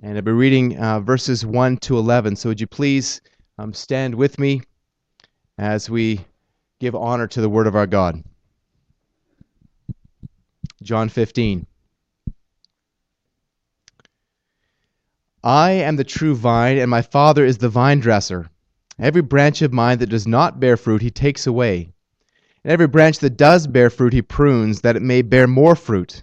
And I'll be reading uh, verses 1 to 11. So would you please um, stand with me as we give honor to the word of our God? John 15. I am the true vine, and my Father is the vine dresser. Every branch of mine that does not bear fruit, he takes away. And every branch that does bear fruit, he prunes, that it may bear more fruit.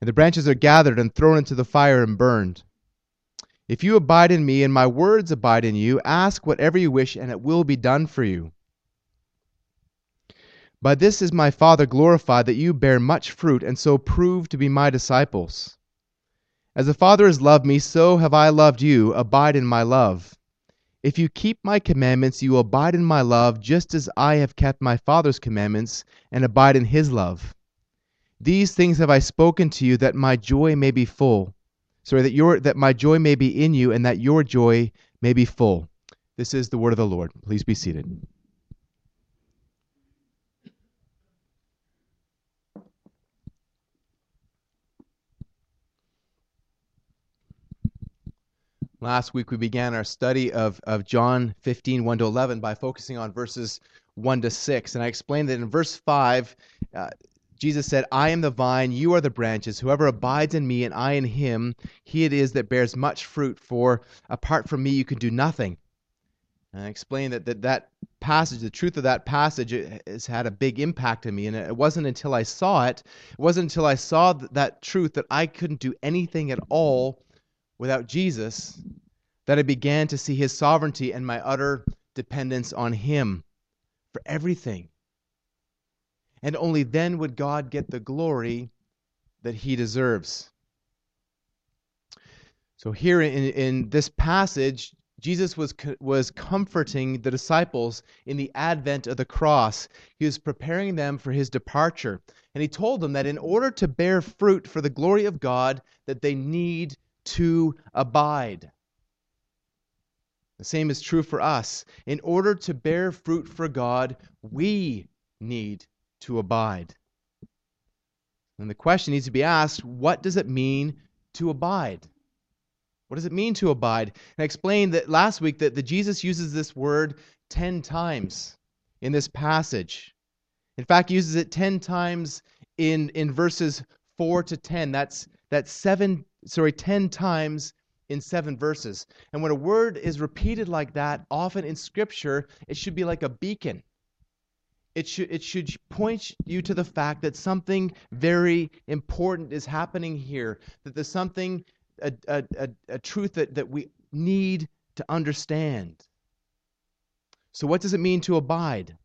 And the branches are gathered and thrown into the fire and burned. If you abide in me, and my words abide in you, ask whatever you wish, and it will be done for you. By this is my Father glorified, that you bear much fruit, and so prove to be my disciples. As the Father has loved me, so have I loved you. Abide in my love. If you keep my commandments, you abide in my love, just as I have kept my Father's commandments and abide in his love. These things have I spoken to you that my joy may be full. Sorry, that your that my joy may be in you and that your joy may be full. This is the word of the Lord. Please be seated. Last week we began our study of, of John 15, 1 to 11 by focusing on verses 1 to 6. And I explained that in verse 5, uh, Jesus said, I am the vine, you are the branches. Whoever abides in me and I in him, he it is that bears much fruit, for apart from me you can do nothing. And I explained that, that that passage, the truth of that passage, has had a big impact on me. And it wasn't until I saw it, it wasn't until I saw that truth that I couldn't do anything at all without Jesus that I began to see his sovereignty and my utter dependence on him for everything. And only then would God get the glory that he deserves. So, here in, in this passage, Jesus was, was comforting the disciples in the advent of the cross. He was preparing them for his departure. And he told them that in order to bear fruit for the glory of God, that they need to abide. The same is true for us. In order to bear fruit for God, we need to abide. And the question needs to be asked what does it mean to abide? What does it mean to abide? And I explained that last week that the Jesus uses this word 10 times in this passage. In fact, he uses it 10 times in, in verses 4 to 10. That's, that's seven sorry, 10 times in seven verses. And when a word is repeated like that, often in Scripture, it should be like a beacon. It should, it should point you to the fact that something very important is happening here, that there's something, a, a, a, a truth that, that we need to understand. So, what does it mean to abide?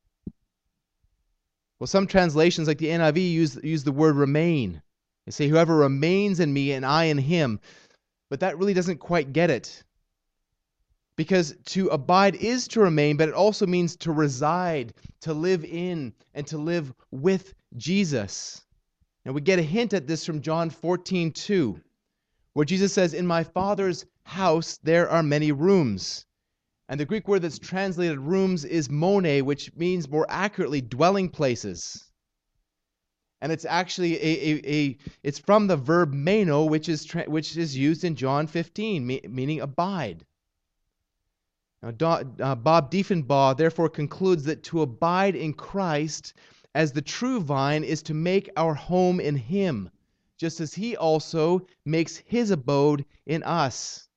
Well, some translations, like the NIV, use, use the word remain. They say, Whoever remains in me and I in him. But that really doesn't quite get it. Because to abide is to remain, but it also means to reside, to live in, and to live with Jesus. And we get a hint at this from John 14, 2, where Jesus says, In my Father's house there are many rooms. And the Greek word that's translated rooms is mone, which means more accurately dwelling places and it's actually a, a, a, it's from the verb meno which is tra- which is used in john 15 me- meaning abide now, uh, bob deffinbaugh therefore concludes that to abide in christ as the true vine is to make our home in him just as he also makes his abode in us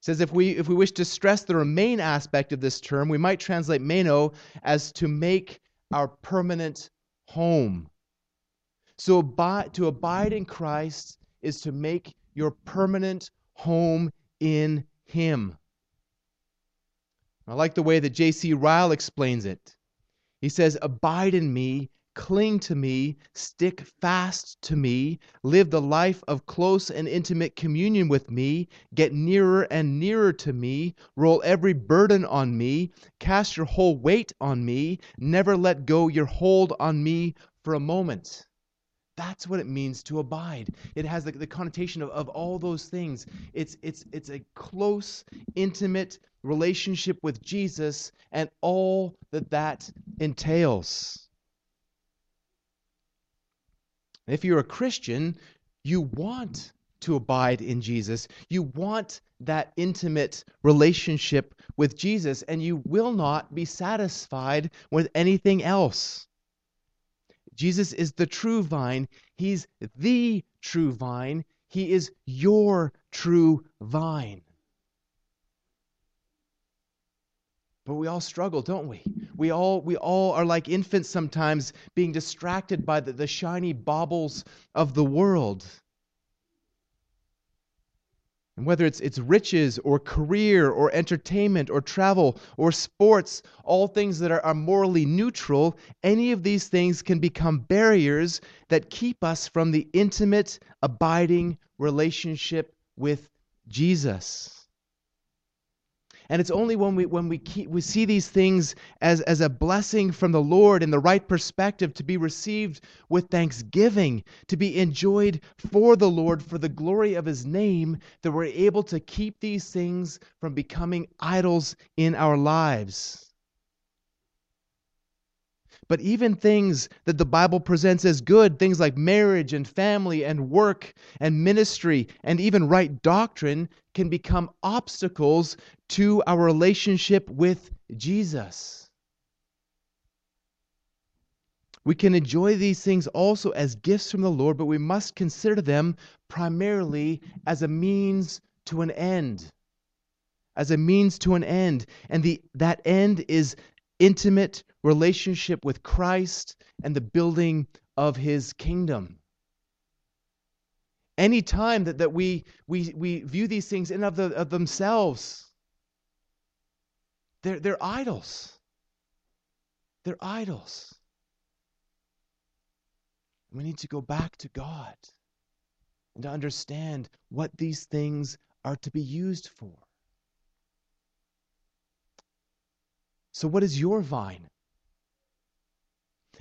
says if we if we wish to stress the remain aspect of this term we might translate meno as to make our permanent home so abide, to abide in Christ is to make your permanent home in Him. I like the way that J.C. Ryle explains it. He says, Abide in me, cling to me, stick fast to me, live the life of close and intimate communion with me, get nearer and nearer to me, roll every burden on me, cast your whole weight on me, never let go your hold on me for a moment. That's what it means to abide. It has the, the connotation of, of all those things. It's, it's, it's a close, intimate relationship with Jesus and all that that entails. If you're a Christian, you want to abide in Jesus. You want that intimate relationship with Jesus, and you will not be satisfied with anything else. Jesus is the true vine. He's the true vine. He is your true vine. But we all struggle, don't we? We all we all are like infants sometimes being distracted by the, the shiny baubles of the world. And whether it's, it's riches or career or entertainment or travel or sports, all things that are, are morally neutral, any of these things can become barriers that keep us from the intimate, abiding relationship with Jesus. And it's only when we when we keep, we see these things as as a blessing from the Lord in the right perspective to be received with thanksgiving, to be enjoyed for the Lord for the glory of his name that we're able to keep these things from becoming idols in our lives. But even things that the Bible presents as good, things like marriage and family and work and ministry and even right doctrine, can become obstacles to our relationship with Jesus. We can enjoy these things also as gifts from the Lord, but we must consider them primarily as a means to an end. As a means to an end. And the, that end is intimate relationship with Christ and the building of his kingdom. Any time that, that we, we, we view these things in of, the, of themselves, they're, they're idols. They're idols. We need to go back to God and to understand what these things are to be used for. So, what is your vine?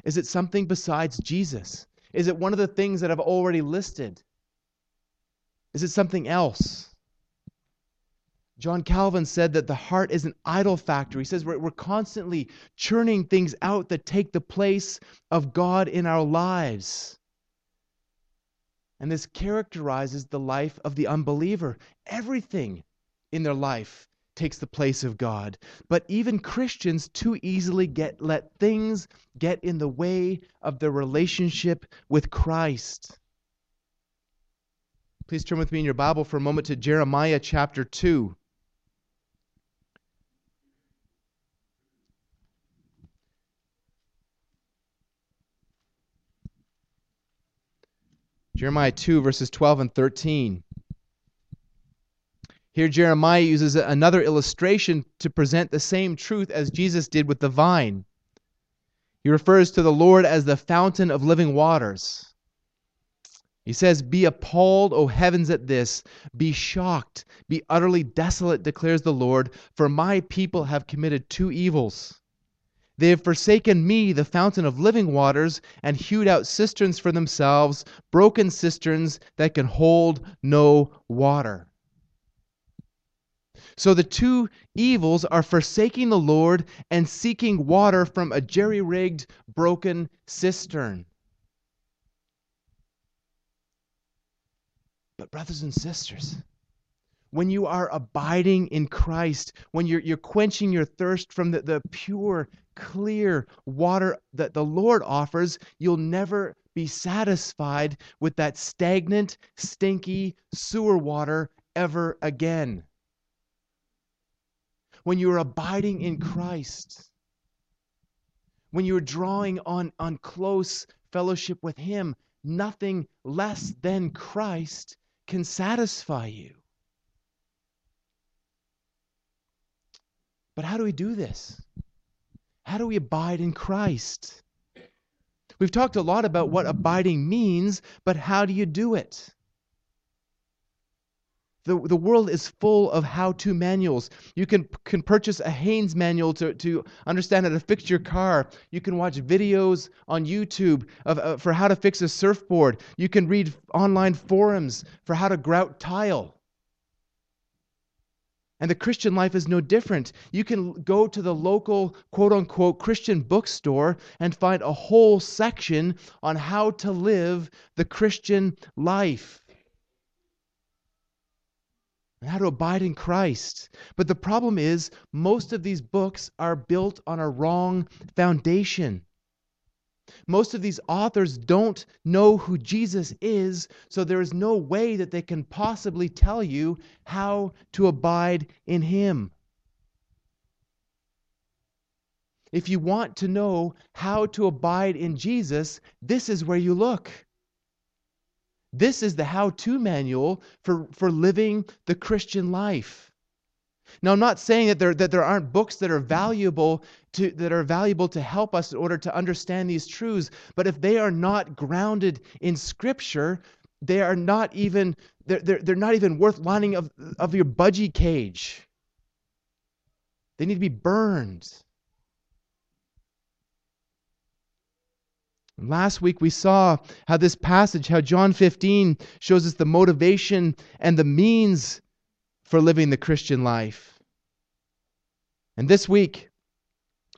Is it something besides Jesus? Is it one of the things that I've already listed? Is it something else? John Calvin said that the heart is an idol factory. He says we're, we're constantly churning things out that take the place of God in our lives. And this characterizes the life of the unbeliever. Everything in their life takes the place of God. But even Christians too easily get let things get in the way of their relationship with Christ. Please turn with me in your Bible for a moment to Jeremiah chapter 2. Jeremiah 2, verses 12 and 13. Here, Jeremiah uses another illustration to present the same truth as Jesus did with the vine. He refers to the Lord as the fountain of living waters. He says, Be appalled, O heavens, at this. Be shocked. Be utterly desolate, declares the Lord, for my people have committed two evils. They have forsaken me, the fountain of living waters, and hewed out cisterns for themselves, broken cisterns that can hold no water. So the two evils are forsaking the Lord and seeking water from a jerry rigged, broken cistern. But, brothers and sisters, when you are abiding in Christ, when you're, you're quenching your thirst from the, the pure, clear water that the Lord offers, you'll never be satisfied with that stagnant, stinky sewer water ever again. When you're abiding in Christ, when you're drawing on, on close fellowship with Him, nothing less than Christ can satisfy you. But how do we do this? How do we abide in Christ? We've talked a lot about what abiding means, but how do you do it? The, the world is full of how to manuals. You can, can purchase a Haynes manual to, to understand how to fix your car. You can watch videos on YouTube of, uh, for how to fix a surfboard. You can read online forums for how to grout tile. And the Christian life is no different. You can go to the local quote unquote Christian bookstore and find a whole section on how to live the Christian life and how to abide in Christ. But the problem is, most of these books are built on a wrong foundation. Most of these authors don't know who Jesus is, so there is no way that they can possibly tell you how to abide in Him. If you want to know how to abide in Jesus, this is where you look. This is the how to manual for, for living the Christian life. Now, I'm not saying that there, that there aren't books that are valuable to, that are valuable to help us in order to understand these truths, but if they are not grounded in Scripture, they are not even they're, they're, they're not even worth lining of, of your budgie cage. They need to be burned. Last week we saw how this passage, how John 15 shows us the motivation and the means for living the Christian life. And this week,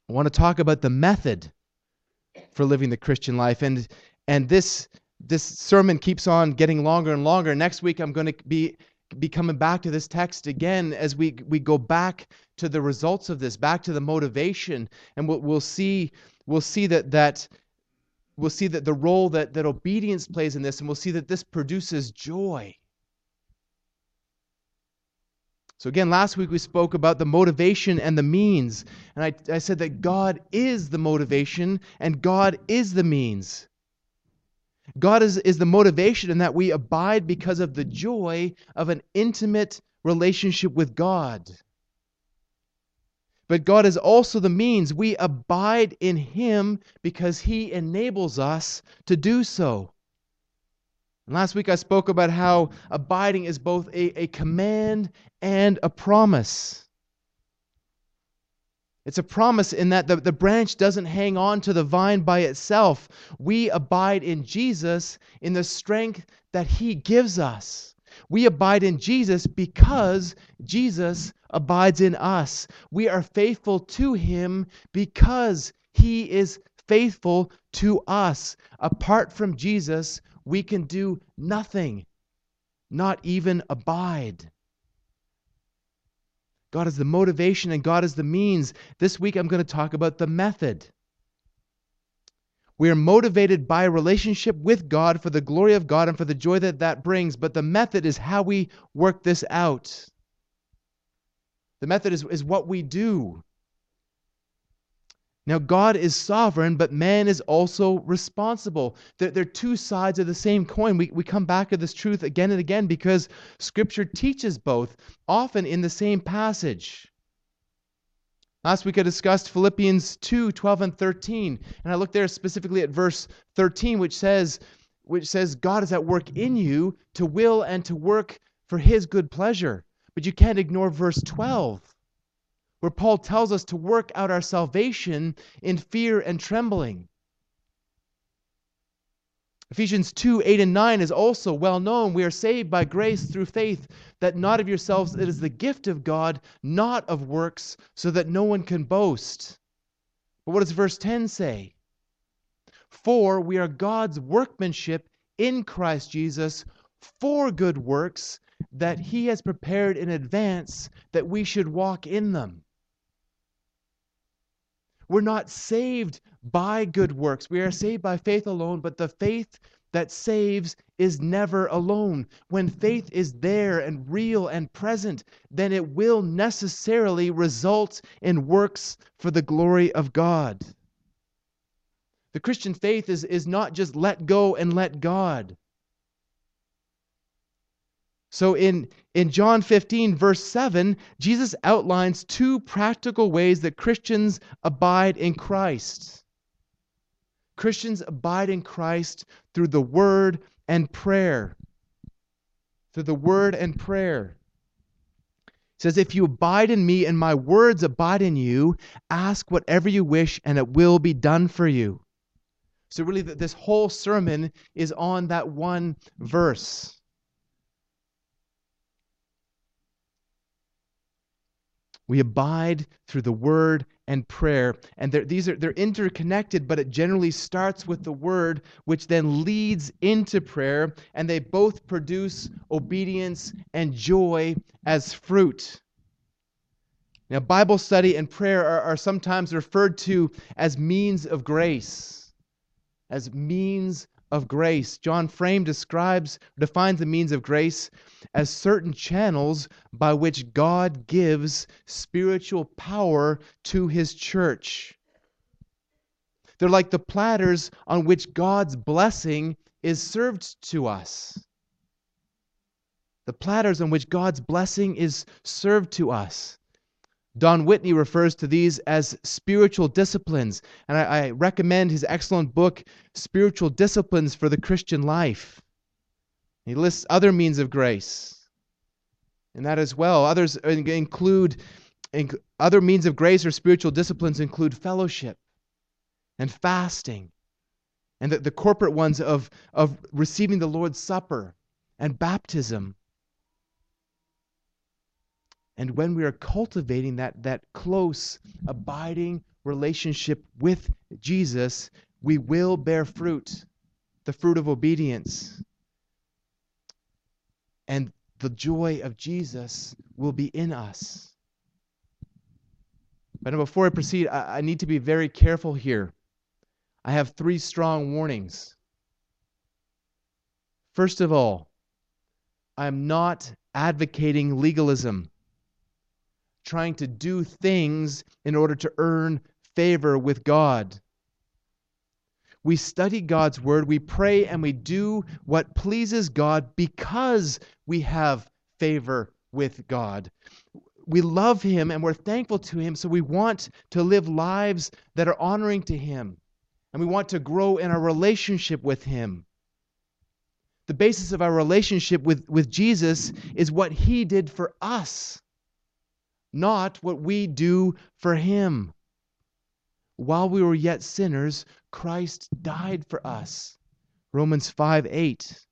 I want to talk about the method for living the Christian life. And and this this sermon keeps on getting longer and longer. Next week I'm going to be be coming back to this text again as we we go back to the results of this, back to the motivation, and we'll, we'll see we'll see that that we'll see that the role that, that obedience plays in this, and we'll see that this produces joy. So, again, last week we spoke about the motivation and the means. And I, I said that God is the motivation and God is the means. God is, is the motivation in that we abide because of the joy of an intimate relationship with God. But God is also the means. We abide in Him because He enables us to do so. And last week I spoke about how abiding is both a, a command and a promise. It's a promise in that the, the branch doesn't hang on to the vine by itself. We abide in Jesus in the strength that He gives us. We abide in Jesus because Jesus abides in us. We are faithful to him because he is faithful to us. Apart from Jesus, we can do nothing, not even abide. God is the motivation and God is the means. This week I'm going to talk about the method. We are motivated by a relationship with God for the glory of God and for the joy that that brings, but the method is how we work this out. The method is, is what we do. Now, God is sovereign, but man is also responsible. They're, they're, two sides of the same coin. We, we come back to this truth again and again because Scripture teaches both, often in the same passage. Last week I discussed Philippians 2 12 and 13, and I looked there specifically at verse 13, which says, which says, God is at work in you to will and to work for his good pleasure. But you can't ignore verse 12, where Paul tells us to work out our salvation in fear and trembling. Ephesians 2 8 and 9 is also well known. We are saved by grace through faith, that not of yourselves, it is the gift of God, not of works, so that no one can boast. But what does verse 10 say? For we are God's workmanship in Christ Jesus for good works, that he has prepared in advance that we should walk in them. We're not saved by good works. We are saved by faith alone, but the faith that saves is never alone. When faith is there and real and present, then it will necessarily result in works for the glory of God. The Christian faith is, is not just let go and let God. So in, in John 15, verse 7, Jesus outlines two practical ways that Christians abide in Christ. Christians abide in Christ through the word and prayer. Through the word and prayer. It says, If you abide in me and my words abide in you, ask whatever you wish and it will be done for you. So, really, this whole sermon is on that one verse. We abide through the word and prayer. And these are they're interconnected, but it generally starts with the word, which then leads into prayer, and they both produce obedience and joy as fruit. Now, Bible study and prayer are, are sometimes referred to as means of grace. As means of grace. John Frame describes, defines the means of grace as certain channels by which God gives spiritual power to his church. They're like the platters on which God's blessing is served to us. The platters on which God's blessing is served to us. Don Whitney refers to these as spiritual disciplines, and I, I, recommend his excellent book, Spiritual Disciplines for the Christian Life. He lists other means of grace, and that as well. Others include other means of grace or spiritual disciplines include fellowship and fasting, and the, the corporate ones of, of receiving the Lord's Supper and baptism and when we are cultivating that, that close, abiding relationship with Jesus, we will bear fruit, the fruit of obedience. And the joy of Jesus will be in us. But before I proceed, I, I need to be very careful here. I have three strong warnings. First of all, I am not advocating legalism trying to do things in order to earn favor with God. We study God's word, we pray, and we do what pleases God because we have favor with God. We love Him and we're thankful to Him, so we want to live lives that are honoring to Him. And we want to grow in our relationship with Him. The basis of our relationship with, with Jesus is what He did for us not what we do for him. While we were yet sinners, Christ died for us. Romans 5 8.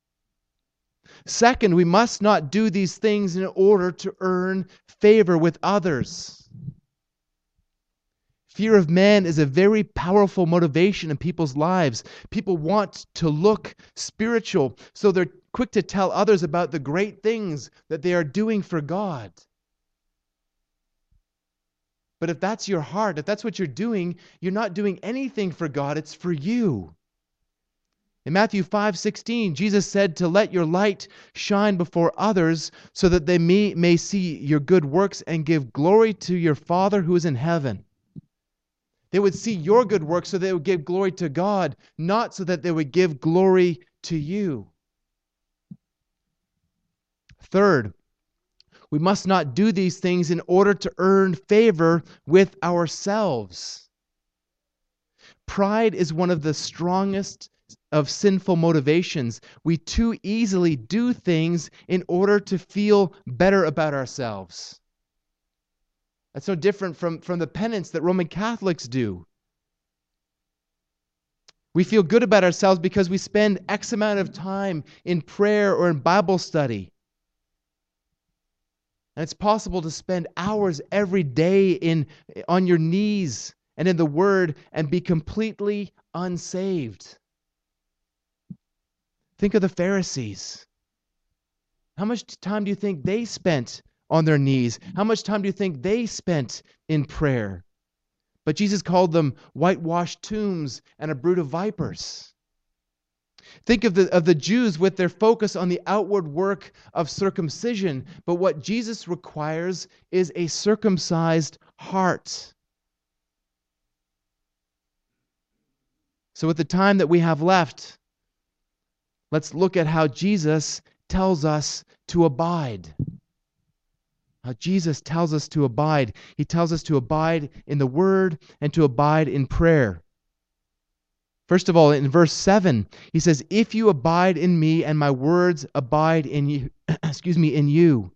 Second, we must not do these things in order to earn favor with others. Fear of man is a very powerful motivation in people's lives. People want to look spiritual, so they're quick to tell others about the great things that they are doing for God. But if that's your heart, if that's what you're doing, you're not doing anything for God, it's for you. In Matthew 5:16, Jesus said to let your light shine before others so that they may, may see your good works and give glory to your Father who is in heaven. They would see your good works so they would give glory to God, not so that they would give glory to you. Third, we must not do these things in order to earn favor with ourselves. Pride is one of the strongest of sinful motivations. We too easily do things in order to feel better about ourselves. That's no different from, from the penance that Roman Catholics do. We feel good about ourselves because we spend X amount of time in prayer or in Bible study. And it's possible to spend hours every day in on your knees and in the word and be completely unsaved. Think of the Pharisees. How much time do you think they spent on their knees? How much time do you think they spent in prayer? But Jesus called them whitewashed tombs and a brood of vipers. Think of the, of the Jews with their focus on the outward work of circumcision, but what Jesus requires is a circumcised heart. So, with the time that we have left, let's look at how Jesus tells us to abide. How Jesus tells us to abide. He tells us to abide in the Word and to abide in prayer. First of all, in verse 7, he says, If you abide in me and my words abide in you, excuse me, in you.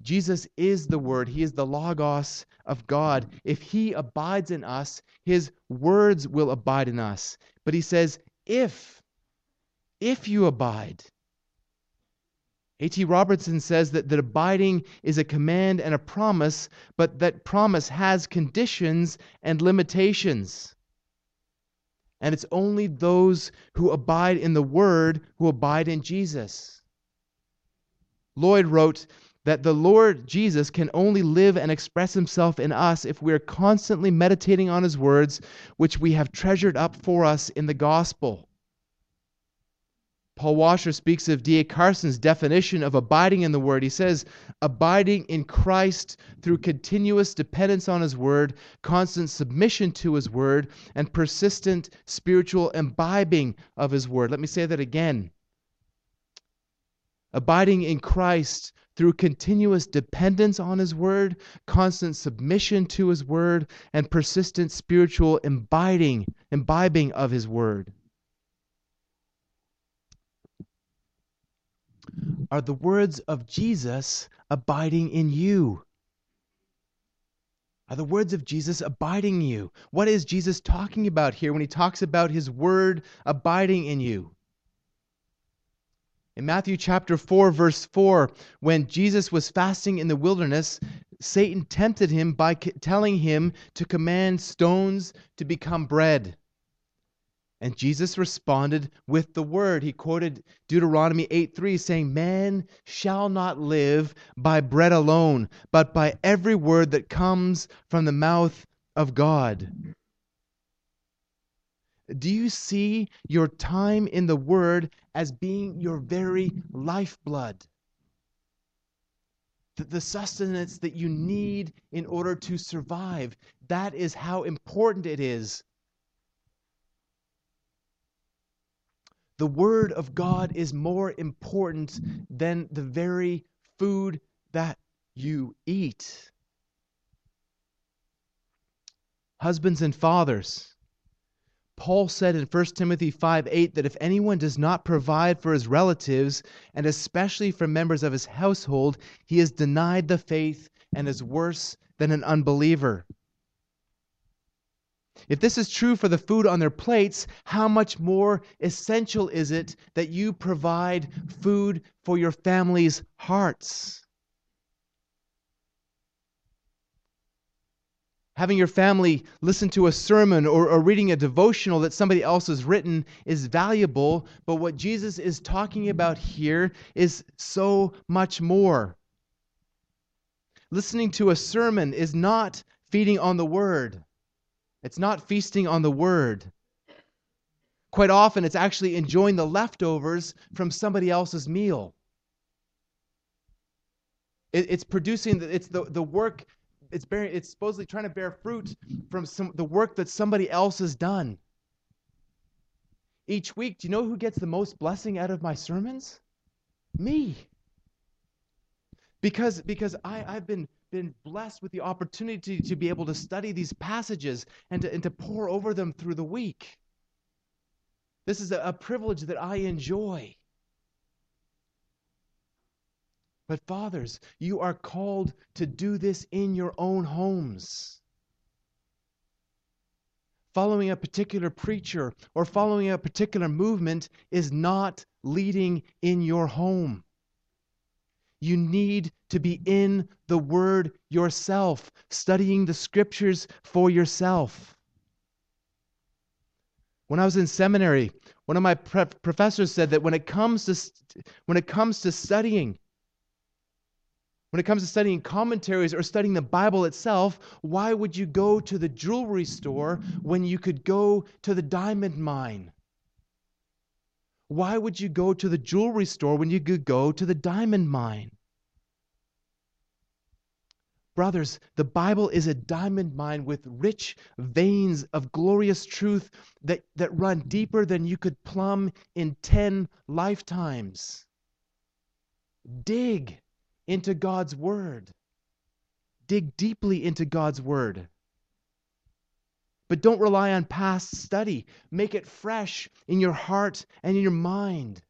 Jesus is the Word. He is the Logos of God. If He abides in us, His words will abide in us. But He says, if, if you abide. A.T. Robertson says that, that abiding is a command and a promise, but that promise has conditions and limitations. And it's only those who abide in the Word who abide in Jesus. Lloyd wrote that the Lord Jesus can only live and express himself in us if we are constantly meditating on his words, which we have treasured up for us in the gospel. Paul Washer speaks of D.A. Carson's definition of abiding in the Word. He says, abiding in Christ through continuous dependence on His Word, constant submission to His Word, and persistent spiritual imbibing of His Word. Let me say that again. Abiding in Christ through continuous dependence on His Word, constant submission to His Word, and persistent spiritual imbibing, imbibing of His Word. Are the words of Jesus abiding in you? Are the words of Jesus abiding in you? What is Jesus talking about here when he talks about his word abiding in you? In Matthew chapter 4, verse 4, when Jesus was fasting in the wilderness, Satan tempted him by telling him to command stones to become bread. And Jesus responded with the word. He quoted Deuteronomy 8 3, saying, Man shall not live by bread alone, but by every word that comes from the mouth of God. Do you see your time in the Word as being your very lifeblood? The sustenance that you need in order to survive. That is how important it is. The Word of God is more important than the very food that you eat. Husbands and fathers, Paul said in 1 Timothy 5 8 that if anyone does not provide for his relatives, and especially for members of his household, he is denied the faith and is worse than an unbeliever. If this is true for the food on their plates, how much more essential is it that you provide food for your family's hearts? having your family listen to a sermon or, or, reading a devotional that somebody else has written is valuable, but what Jesus is talking about here is so much more. Listening to a sermon is not feeding on the word, it's not feasting on the word. Quite often, it's actually enjoying the leftovers from somebody else's meal. It, it's producing, it's the, the work it's bearing it's supposedly trying to bear fruit from some the work that somebody else has done. Each week, do you know who gets the most blessing out of my sermons? Me. Because because I, I've been been blessed with the opportunity to be able to study these passages and to, and to pore over them through the week. This is a, a privilege that I enjoy. But, fathers, you are called to do this in your own homes. Following a particular preacher or following a particular movement is not leading in your home. You need to be in the Word yourself, studying the Scriptures for yourself. When I was in seminary, one of my professors said that when it comes to when it comes to studying, when it comes to studying commentaries or studying the Bible itself, why would you go to the jewelry store when you could go to the diamond mine? Why would you go to the jewelry store when you could go to the diamond mine? Brothers, the Bible is a diamond mine with rich veins of glorious truth that, that run deeper than you could plumb in 10 lifetimes. Dig into God's Word. Dig deeply into God's Word. But don't rely on past study. Make it fresh in your heart and in your mind.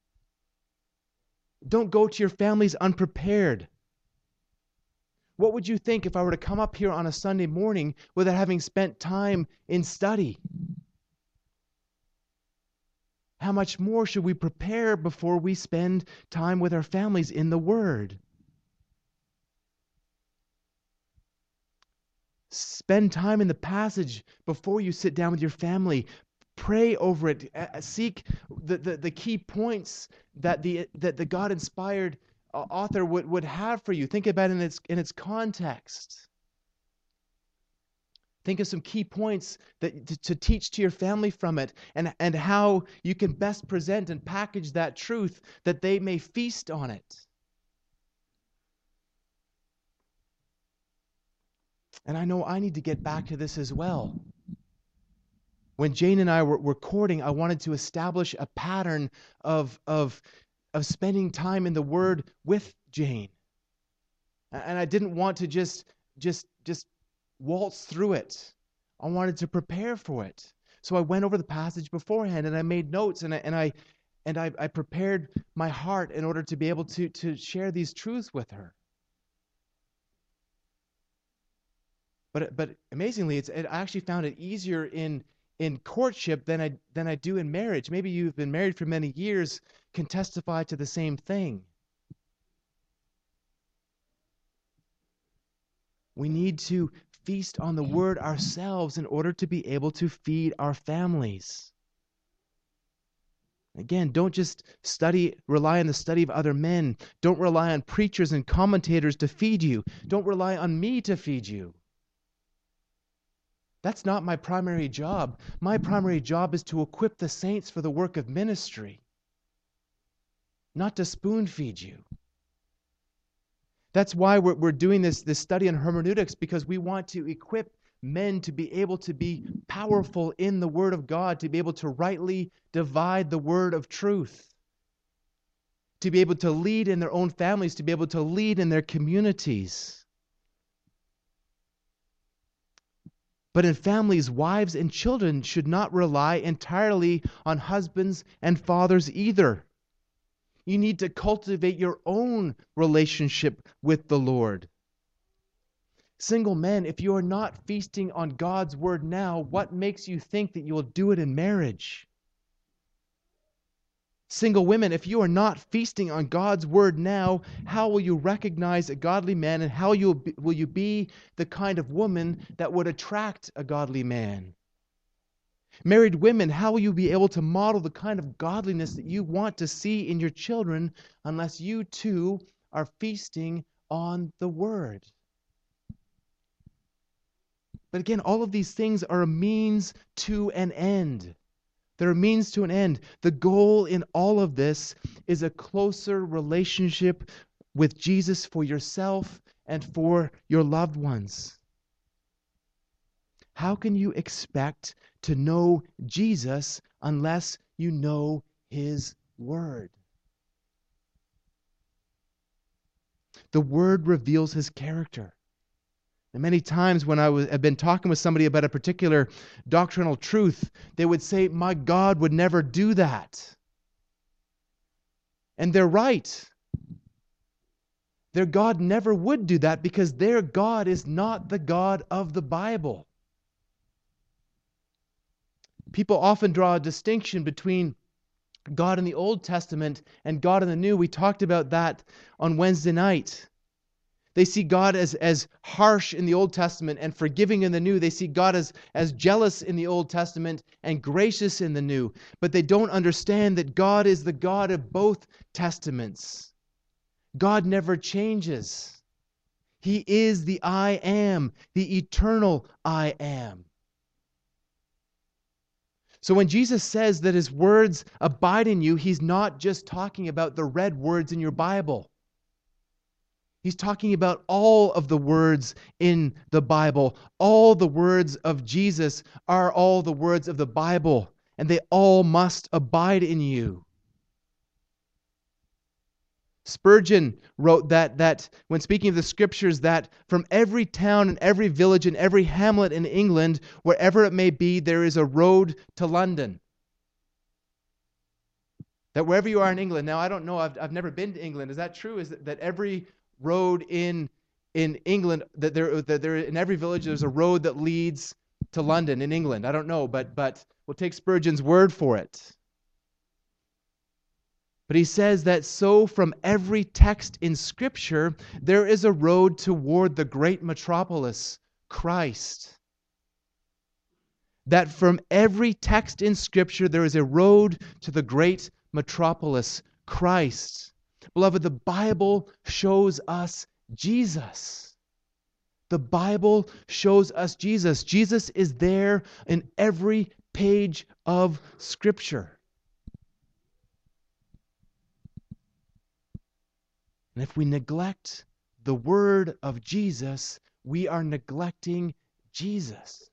Don't go to your families unprepared. What would you think if I were to come up here on a Sunday morning without having spent time in study? How much more should we prepare before we spend time with our families in the Word? Spend time in the passage before you sit down with your family. Pray over it. Seek the, the, the key points that the, that the God inspired uh, author would, would have for you. Think about it in its, in its context. Think of some key points that to, to, teach to your family from it and, and how you can best present and package that truth that they may feast on it. And I know I need to get back to this as well. When Jane and I were recording, I wanted to establish a pattern of, of, of spending time in the Word with Jane. And I didn't want to just, just, just waltz through it. I wanted to prepare for it. So I went over the passage beforehand and I made notes and I, and I, and I, I prepared my heart in order to be able to, to share these truths with her. But, but amazingly, it's, it, I actually found it easier in, in courtship than I, than I do in marriage. Maybe you've been married for many years, can testify to the same thing. We need to feast on the word ourselves in order to be able to feed our families. Again, don't just study, rely on the study of other men. Don't rely on preachers and commentators to feed you. Don't rely on me to feed you. That's not my primary job. My primary job is to equip the saints for the work of ministry, not to spoon feed you. That's why we're, we're doing this, this study on hermeneutics because we want to equip men to be able to be powerful in the Word of God, to be able to rightly divide the Word of truth, to be able to lead in their own families, to be able to lead in their communities. But in families, wives and children should not rely entirely on husbands and fathers either. You need to cultivate your own relationship with the Lord. Single men, if you are not feasting on God's word now, what makes you think that you will do it in marriage? Single women, if you are not feasting on God's word now, how will you recognize a godly man and how you will you be the kind of woman that would attract a godly man? Married women, how will you be able to model the kind of godliness that you want to see in your children unless you too are feasting on the Word? But again, all of these things are a means to an end. They're a means to an end. The goal in all of this is a closer relationship with Jesus for yourself and for your loved ones. How can you expect to know Jesus unless you know his word? The word reveals his character. And many times when I have been talking with somebody about a particular doctrinal truth, they would say, My God would never do that. And they're right. Their God never would do that because their God is not the God of the Bible people often draw a distinction between God in the Old Testament and God in the New. We talked about that on Wednesday night. They see God as, as harsh in the Old Testament and forgiving in the New. They see God as, as jealous in the Old Testament and gracious in the New. But they don't understand that God is the God of both Testaments. God never changes. He is the I am, the eternal I am. So when Jesus says that his words abide in you, he's not just talking about the red words in your Bible. He's talking about all of the words in the Bible. All the words of Jesus are all the words of the Bible, and they all must abide in you. Spurgeon wrote that that when speaking of the scriptures that from every town and every village and every hamlet in England wherever it may be there is a road to London. That wherever you are in England, now I don't know, I've, I've never been to England. Is that true? Is that, that every road in in England that there that there in every village there's a road that leads to London in England? I don't know, but but we'll take Spurgeon's word for it. But he says that so from every text in Scripture, there is a road toward the great metropolis, Christ. That from every text in Scripture, there is a road to the great metropolis, Christ. Beloved, the Bible shows us Jesus. The Bible shows us Jesus. Jesus is there in every page of Scripture. And if we neglect the word of Jesus, we are neglecting Jesus.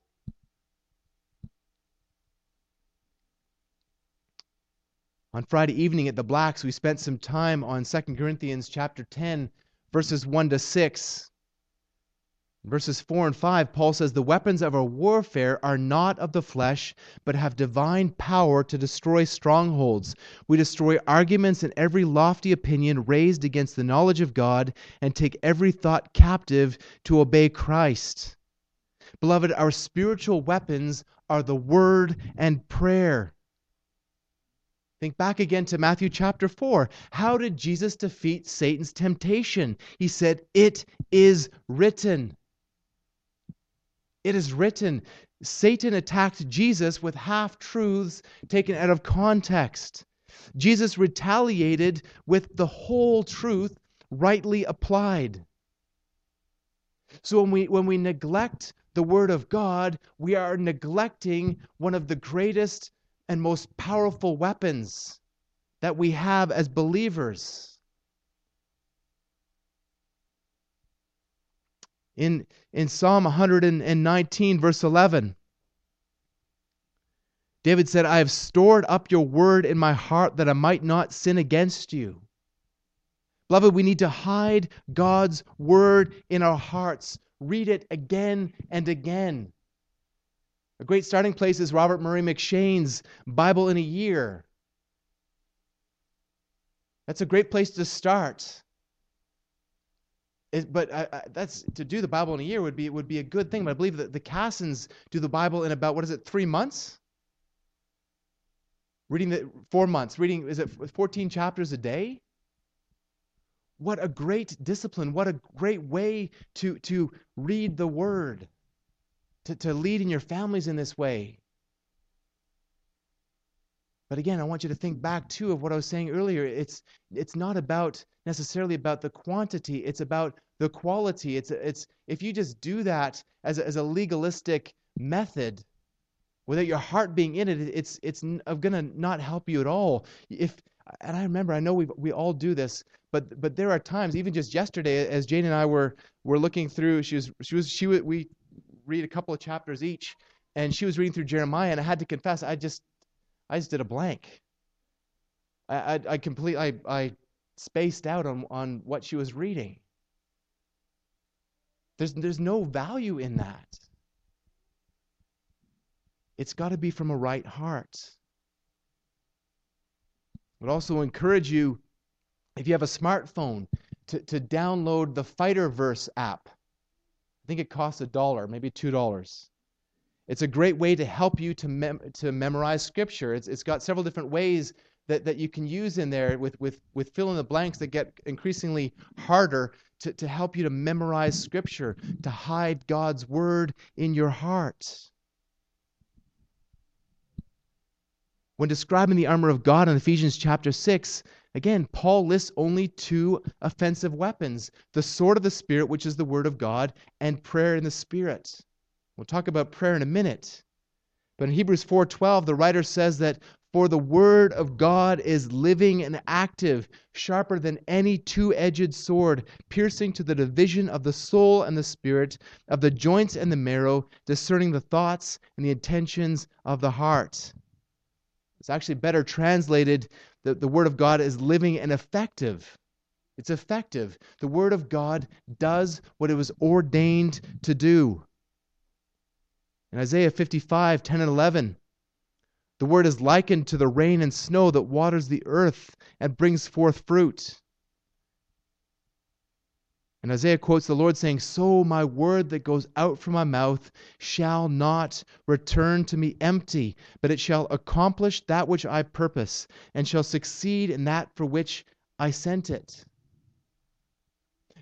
On Friday evening at the Blacks, we spent some time on 2 Corinthians chapter 10, verses 1 to 6. Verses 4 and 5, Paul says, The weapons of our warfare are not of the flesh, but have divine power to destroy strongholds. We destroy arguments and every lofty opinion raised against the knowledge of God, and take every thought captive to obey Christ. Beloved, our spiritual weapons are the word and prayer. Think back again to Matthew chapter 4. How did Jesus defeat Satan's temptation? He said, It is written. It is written. Satan attacked Jesus with half truths taken out of context. Jesus retaliated with the whole truth rightly applied. So when we, when we neglect the Word of God, we are neglecting one of the greatest and most powerful weapons that we have as believers. In, in Psalm 119, verse 11, David said, I have stored up your word in my heart that I might not sin against you. Beloved, we need to hide God's word in our hearts. Read it again and again. A great starting place is Robert Murray M'Cheyne's Bible in a Year. That's a great place to start. It, but I, I, that's to do the Bible in a year would be would be a good thing. But I believe that the Cassons do the Bible in about what is it, three months? Reading the four months. Reading is it 14 chapters a day? What a great discipline! What a great way to to read the Word to, to lead in your families in this way. But again, I want you to think back too of what I was saying earlier. It's it's not about necessarily about the quantity, it's about the quality. It's it's if you just do that as a, as a legalistic method without your heart being in it, it's it's going to not help you at all. If and I remember, I know we we all do this, but but there are times, even just yesterday, as Jane and I were were looking through, she was she was she we read a couple of chapters each, and she was reading through Jeremiah, and I had to confess, I just, I just did a blank. I, I, I completely, I, I spaced out on, on what she was reading. There's, there's no value in that. It's got to be from a right heart. I would also encourage you, if you have a smartphone, to, to download the Fighter Verse app. I think it costs a dollar, maybe two dollars. It's a great way to help you to, mem- to memorize scripture. It's, it's got several different ways that, that you can use in there with, with, with fill in the blanks that get increasingly harder to, to help you to memorize scripture, to hide God's word in your heart. When describing the armor of God in Ephesians chapter 6, Again, Paul lists only two offensive weapons the sword of the Spirit, which is the Word of God, and prayer in the Spirit. We'll talk about prayer in a minute. But in Hebrews 4:12, the writer says that for the word of God is living and active, sharper than any two-edged sword, piercing to the division of the soul and the spirit, of the joints and the marrow, discerning the thoughts and the intentions of the heart. It's actually better translated the, the Word of God is living and effective. It's effective. The Word of God does what it was ordained to do. In Isaiah 55, 10 and 11, the Word is likened to the rain and snow that waters the earth and brings forth fruit. And Isaiah quotes the Lord saying, So my word that goes out from my mouth shall not return to me empty, but it shall accomplish that which I purpose, and shall succeed in that for which I sent it.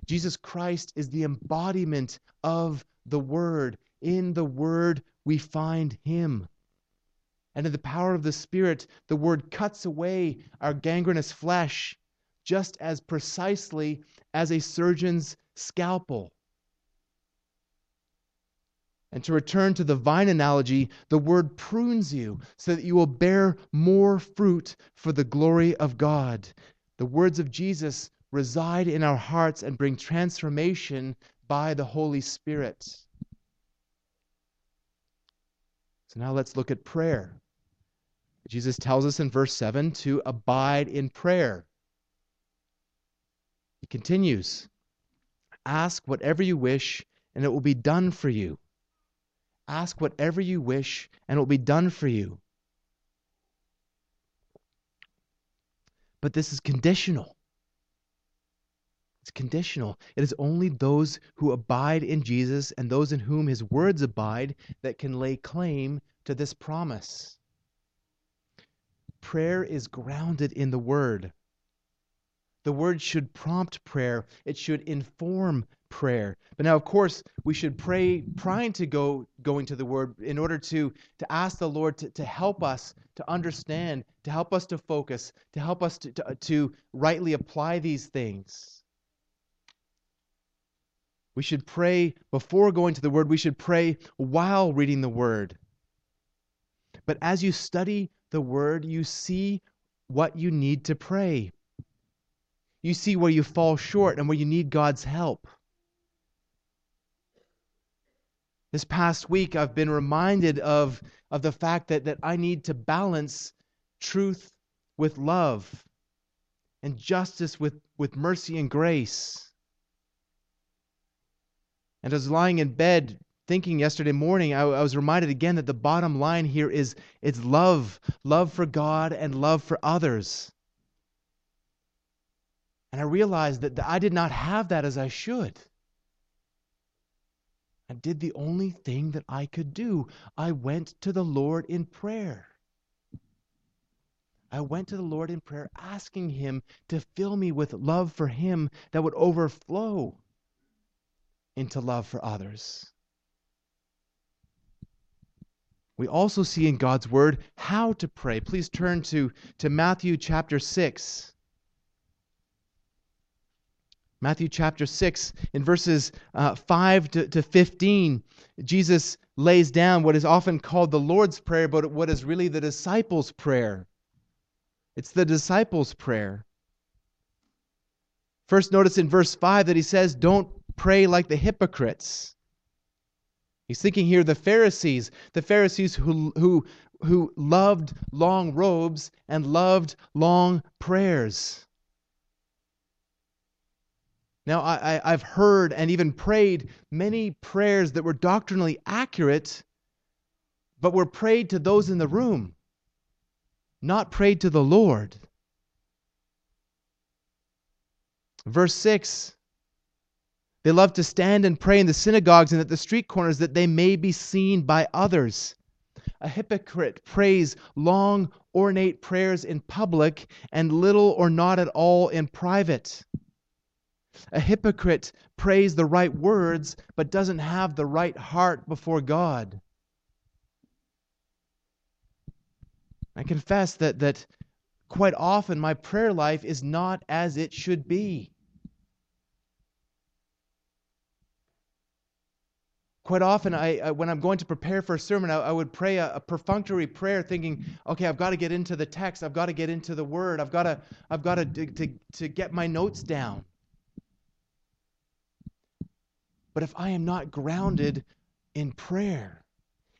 Jesus Christ is the embodiment of the Word. In the Word, we find Him. And in the power of the Spirit, the Word cuts away our gangrenous flesh just as precisely as a surgeon's scalpel. And to return to the vine analogy, the word prunes you so that you will bear more fruit for the glory of God. The words of Jesus reside in our hearts and bring transformation by the Holy Spirit. So now let's look at prayer. Jesus tells us in verse 7 to abide in prayer. He continues Ask whatever you wish, and it will be done for you. Ask whatever you wish, and it will be done for you. But this is conditional. It's conditional. It is only those who abide in Jesus and those in whom his words abide that can lay claim to this promise. Prayer is grounded in the word. The word should prompt prayer, it should inform prayer. But now, of course, we should pray prior to go going to the word in order to, to ask the Lord to, to help us to understand, to help us to focus, to help us to, to, uh, to rightly apply these things. We should pray before going to the word. We should pray while reading the word. But as you study the word, you see what you need to pray. You see where you fall short and where you need God's help. This past week, I've been reminded of, of the fact that, that I need to balance truth with love and justice with, with mercy and grace. And as lying in bed thinking yesterday morning, I, I was reminded again that the bottom line here is it's love love for God and love for others. And I realized that I did not have that as I should. I did the only thing that I could do. I went to the Lord in prayer. I went to the Lord in prayer, asking Him to fill me with love for Him that would overflow into love for others. We also see in God's Word how to pray. Please turn to, to Matthew chapter 6. Matthew chapter 6, in verses uh, 5 to, to 15, Jesus lays down what is often called the Lord's Prayer, but what is really the disciples' prayer. It's the disciples' prayer. First, notice in verse 5 that he says, Don't pray like the hypocrites. He's thinking here the Pharisees, the Pharisees who, who, who loved long robes and loved long prayers. Now, I, have heard and even prayed many prayers that were doctrinally accurate, but were prayed to those in the room, not prayed to the Lord. Verse 6 They love to stand and pray in the synagogues and at the street corners that they may be seen by others. A hypocrite prays long, ornate prayers in public and little or not at all in private. A hypocrite prays the right words but doesn't have the right heart before God. I confess that, that quite often my prayer life is not as it should be. Quite often, I, I when I'm going to prepare for a sermon, I, I would pray a, a, perfunctory prayer, thinking, "Okay, I've got to get into the text. I've got to get into the Word. I've got to, I've got to, to, to get my notes down." But if I am not grounded in prayer,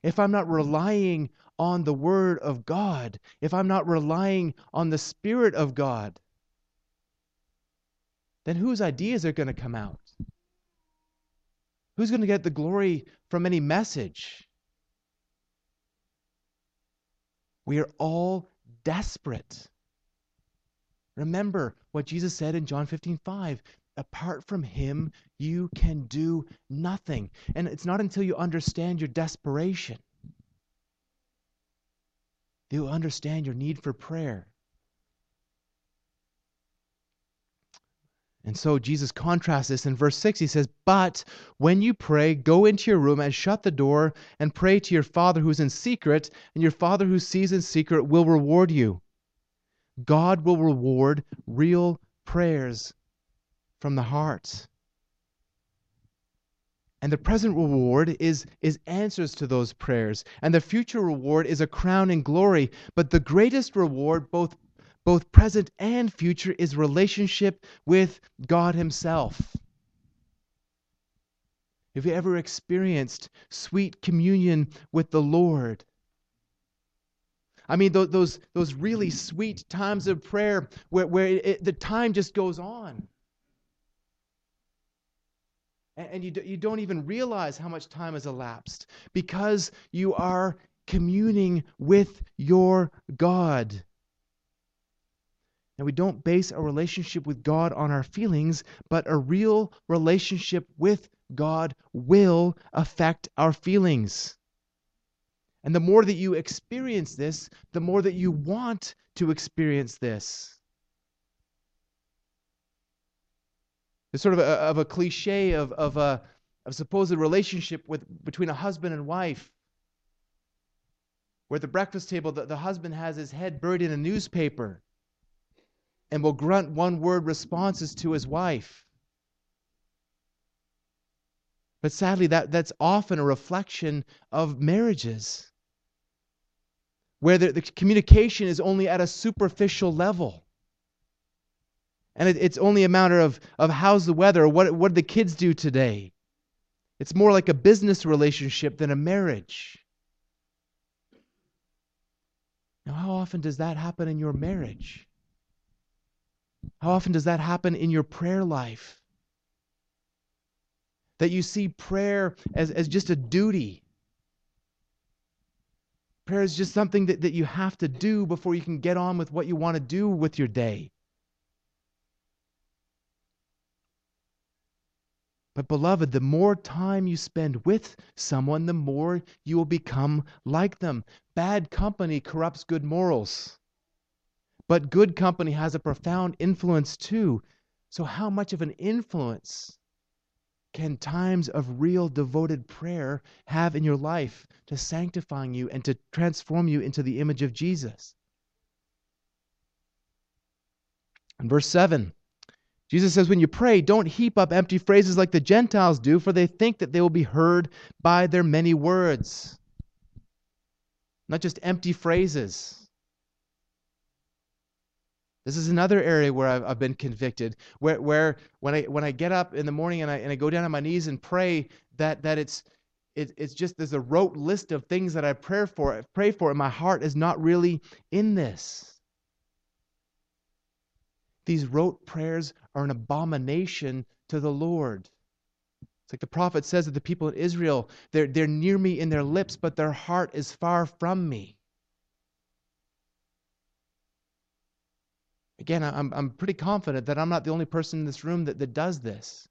if I'm not relying on the Word of God, if I'm not relying on the Spirit of God, then whose ideas are going to come out? Who's going to get the glory from any message? We are all desperate. Remember what Jesus said in John 15 5. Apart from him, you can do nothing. And it's not until you understand your desperation that you understand your need for prayer. And so Jesus contrasts this in verse 6. He says, But when you pray, go into your room and shut the door and pray to your Father who's in secret, and your Father who sees in secret will reward you. God will reward real prayers from the heart. And the present reward is, is answers to those prayers. And the future reward is a crown in glory. But the greatest reward, both, both present and future, is relationship with God Himself. Have you ever experienced sweet communion with the Lord? I mean, those, those, really sweet times of prayer where, where it, the time just goes on. And, you, you don't even realize how much time has elapsed because you are communing with your God. And we don't base a relationship with God on our feelings, but a real relationship with God will affect our feelings. And the more that you experience this, the more that you want to experience this. It's sort of a, of a cliche of, of a of supposed relationship with between a husband and wife. Where at the breakfast table, the, the husband has his head buried in a newspaper and will grunt one word responses to his wife. But sadly, that, that's often a reflection of marriages where the, the communication is only at a superficial level. And it, it's only a matter of, of how's the weather what, what did the kids do today. It's more like a business relationship than a marriage. Now, how often does that happen in your marriage? How often does that happen in your prayer life? That you see prayer as, as just a duty Prayer is just something that, that you have to do before you can get on with what you want to do with your day. But, beloved, the more time you spend with someone, the more you will become like them. Bad company corrupts good morals. But good company has a profound influence too. So, how much of an influence can times of real devoted prayer have in your life to sanctifying you and to transform you into the image of Jesus? Verse 7, Jesus says, When you pray, don't heap up empty phrases like the Gentiles do, for they think that they will be heard by their many words. Not just empty phrases. This is another area where I've, I've been convicted, where, where when I when I get up in the morning and I and I go down on my knees and pray, that that it's it, it's just there's a rote list of things that I pray for, I pray for, and my heart is not really in this. These rote prayers are an abomination to the Lord. It's like the prophet says that the people in Israel, they're, they're near me in their lips, but their heart is far from me. Again, I'm, I'm pretty confident that I'm not the only person in this room that, that does this.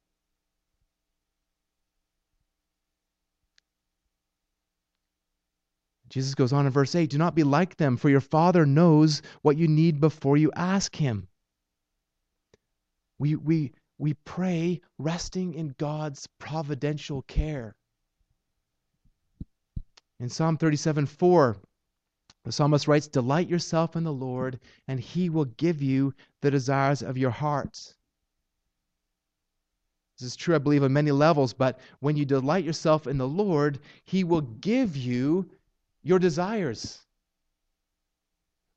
Jesus goes on in verse 8 Do not be like them, for your Father knows what you need before you ask Him. We, we, we pray resting in God's providential care. In Psalm 37 4, the psalmist writes, Delight yourself in the Lord, and he will give you the desires of your heart. This is true, I believe, on many levels, but when you delight yourself in the Lord, he will give you your desires.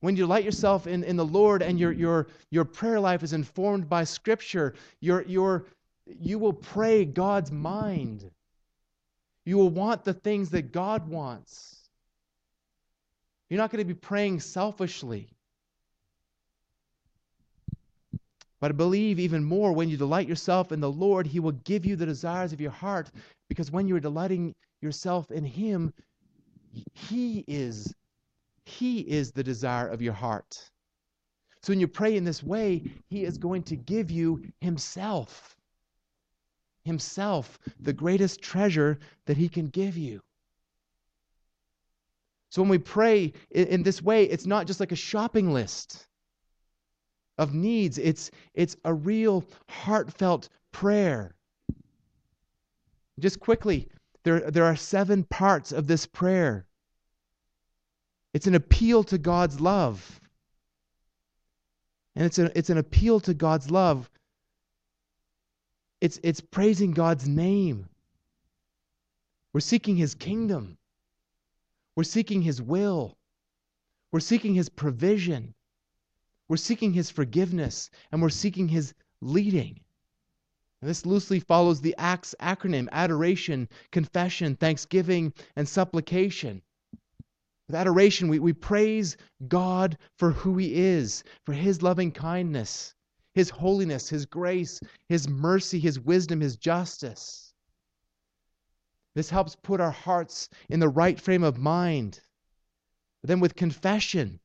When you delight yourself in, in the Lord and your, your, your prayer life is informed by Scripture, your, your, you will pray God's mind. You will want the things that God wants. You're not going to be praying selfishly. But I believe even more when you delight yourself in the Lord, He will give you the desires of your heart because when you're delighting yourself in Him, He is He is the desire of your heart. So when you pray in this way, He is going to give you Himself. Himself, the greatest treasure that He can give you. So when we pray in, this way, it's not just like a shopping list of needs, it's, it's a real heartfelt prayer. Just quickly, there, there are seven parts of this prayer. It's an appeal to God's love. And it's, a, it's an appeal to God's love. It's, it's praising God's name. We're seeking His kingdom. We're seeking His will. We're seeking His provision. We're seeking His forgiveness. And we're seeking His leading. And this loosely follows the ACTS acronym adoration, confession, thanksgiving, and supplication. With adoration, we, we praise God for who He is, for His loving kindness, His holiness, His grace, His mercy, His wisdom, His justice. This helps put our hearts in the right frame of mind. But then with confession,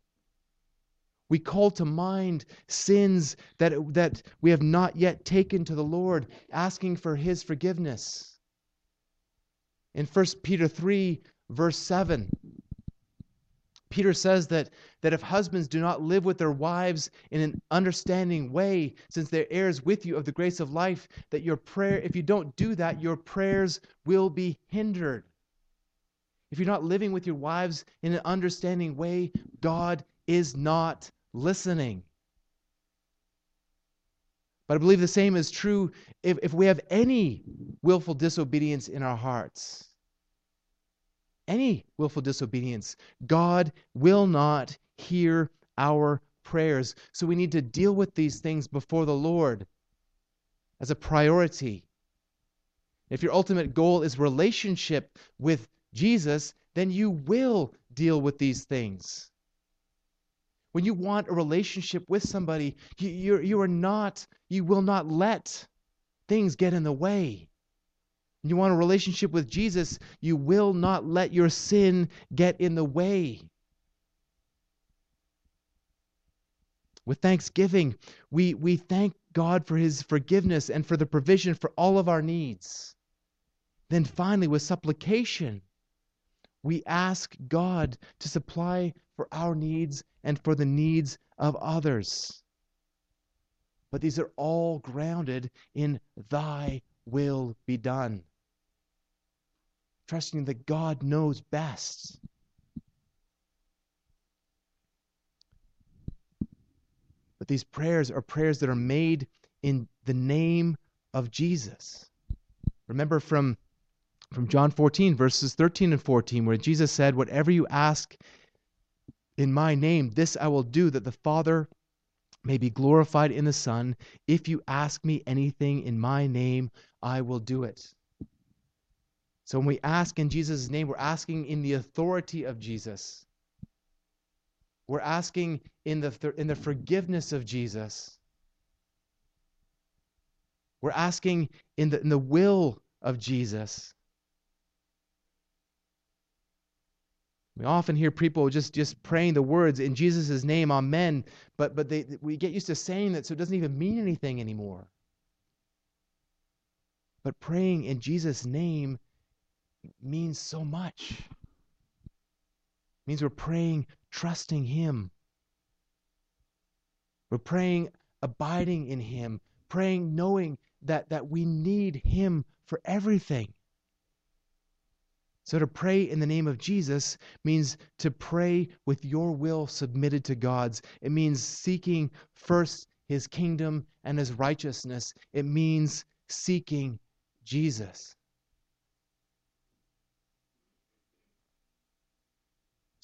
we call to mind sins that, that we have not yet taken to the Lord, asking for His forgiveness. In 1 Peter 3, verse 7, Peter says that, that if husbands do not live with their wives in an understanding way, since they're heirs with you of the grace of life, that your prayer, if you don't do that, your prayers will be hindered. If you're not living with your wives in an understanding way, God is not listening. But I believe the same is true if, if we have any willful disobedience in our hearts any willful disobedience, God will not hear our prayers. So we need to deal with these things before the Lord as a priority. If your ultimate goal is relationship with Jesus, then you will deal with these things. When you want a relationship with somebody, you, you, you are not, you will not let things get in the way you want a relationship with Jesus, you will not let your sin get in the way. With thanksgiving, we, we thank God for his forgiveness and for the provision for all of our needs. Then finally, with supplication, we ask God to supply for our needs and for the needs of others. But these are all grounded in thy will be done. Trusting that God knows best. But these prayers are prayers that are made in the name of Jesus. Remember from, from John 14, verses 13 and 14, where Jesus said, Whatever you ask in my name, this I will do, that the Father may be glorified in the Son. If you ask me anything in my name, I will do it. So when we ask in Jesus' name, we're asking in the authority of Jesus. We're asking in the, in the forgiveness of Jesus. We're asking in the, in the will of Jesus. We often hear people just, just praying the words in Jesus' name, Amen, but, but they, we get used to saying that so it doesn't even mean anything anymore. But praying in Jesus' name means so much. It means we're praying, trusting Him. We're praying, abiding in Him, praying, knowing that, that we need Him for everything. So to pray in the name of Jesus means to pray with your will submitted to God's. It means seeking first his kingdom and his righteousness. It means seeking Jesus.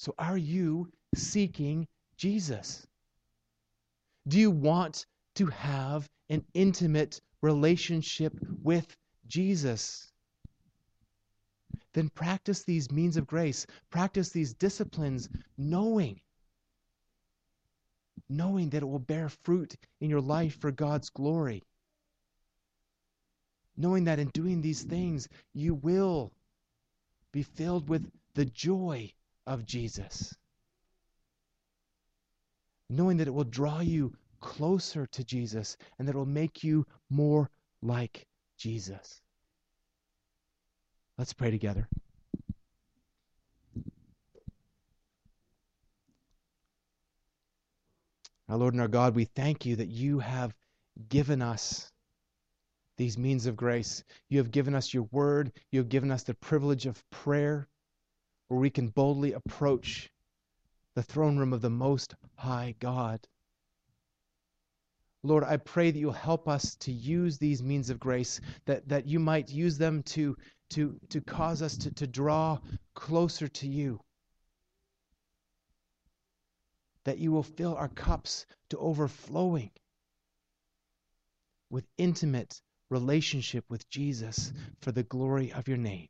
So are you seeking Jesus? Do you want to have an intimate relationship with Jesus? then practice these means of grace, practice these disciplines, knowing knowing that it will bear fruit in your life for God's glory. Knowing that in doing these things, you will be filled with the joy of Jesus. Knowing that it will draw you closer to Jesus and that it will make you more like Jesus. Let's pray together. Our Lord and our God, we thank you that you have given us these means of grace. You have given us your word. You have given us the privilege of prayer where we can boldly approach the throne room of the Most High God. Lord, I pray that you'll help us to use these means of grace, that, that you might use them to, to, to cause us to, to draw closer to you. That you will fill our cups to overflowing with intimate relationship with Jesus for the glory of your name.